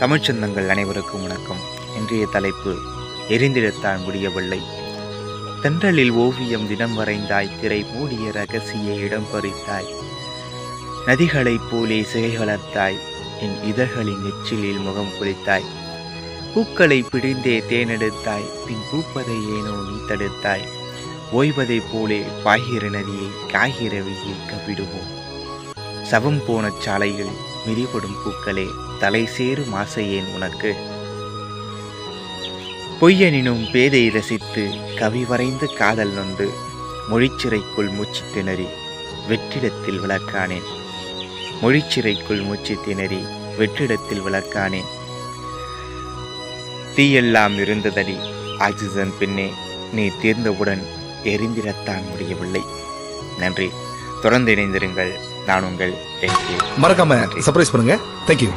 தமிழ்ச்சந்தங்கள் அனைவருக்கும் வணக்கம். இன்றைய தலைப்பு எரிந்திடத்தான் முடியவில்லை. தென்றலில் ஓவியம் தினம் வரைந்தாய் திரை மூடிய ரகசிய இடம் பறித்தாய். நதிகளைப் போலே சிகை வளர்த்தாய் என் இதழ்களின் எச்சிலில் முகம் குறித்தாய் பூக்களை பிடிந்தே தேனெடுத்தாய் பின் பூப்பதை ஏனோ நீ தடுத்தாய். ஓய்வதைப் போலே பாய்கிற நதியை காய்கிற வெயில் கவிடுவோம். சவம் போன சாலையில் மிதிபடும் பூக்களே தலை சேரும் ஆசையேன் உனக்கு? பொய்யனினும் பேதை ரசித்து கவி வரைந்து காதல் நொந்து மொழிச்சிறைக்குள் மூச்சு திணறி வெற்றிடத்தில் விளக்கானேன். மொழிச்சிறைக்குள் மூச்சு திணறி வெற்றிடத்தில் விளக்கானேன். தீயெல்லாம் இருந்ததடி ஆக்சிஜன் பின்னே நீ தீர்ந்தவுடன் எரிந்திடத்தான் முடியவில்லை. நன்றி. தொடர்ந்து இணைந்திருங்கள். நான் உங்கள் மறக்காம. சர்ப்ரைஸ் பண்ணுங்க. தேங்க்யூ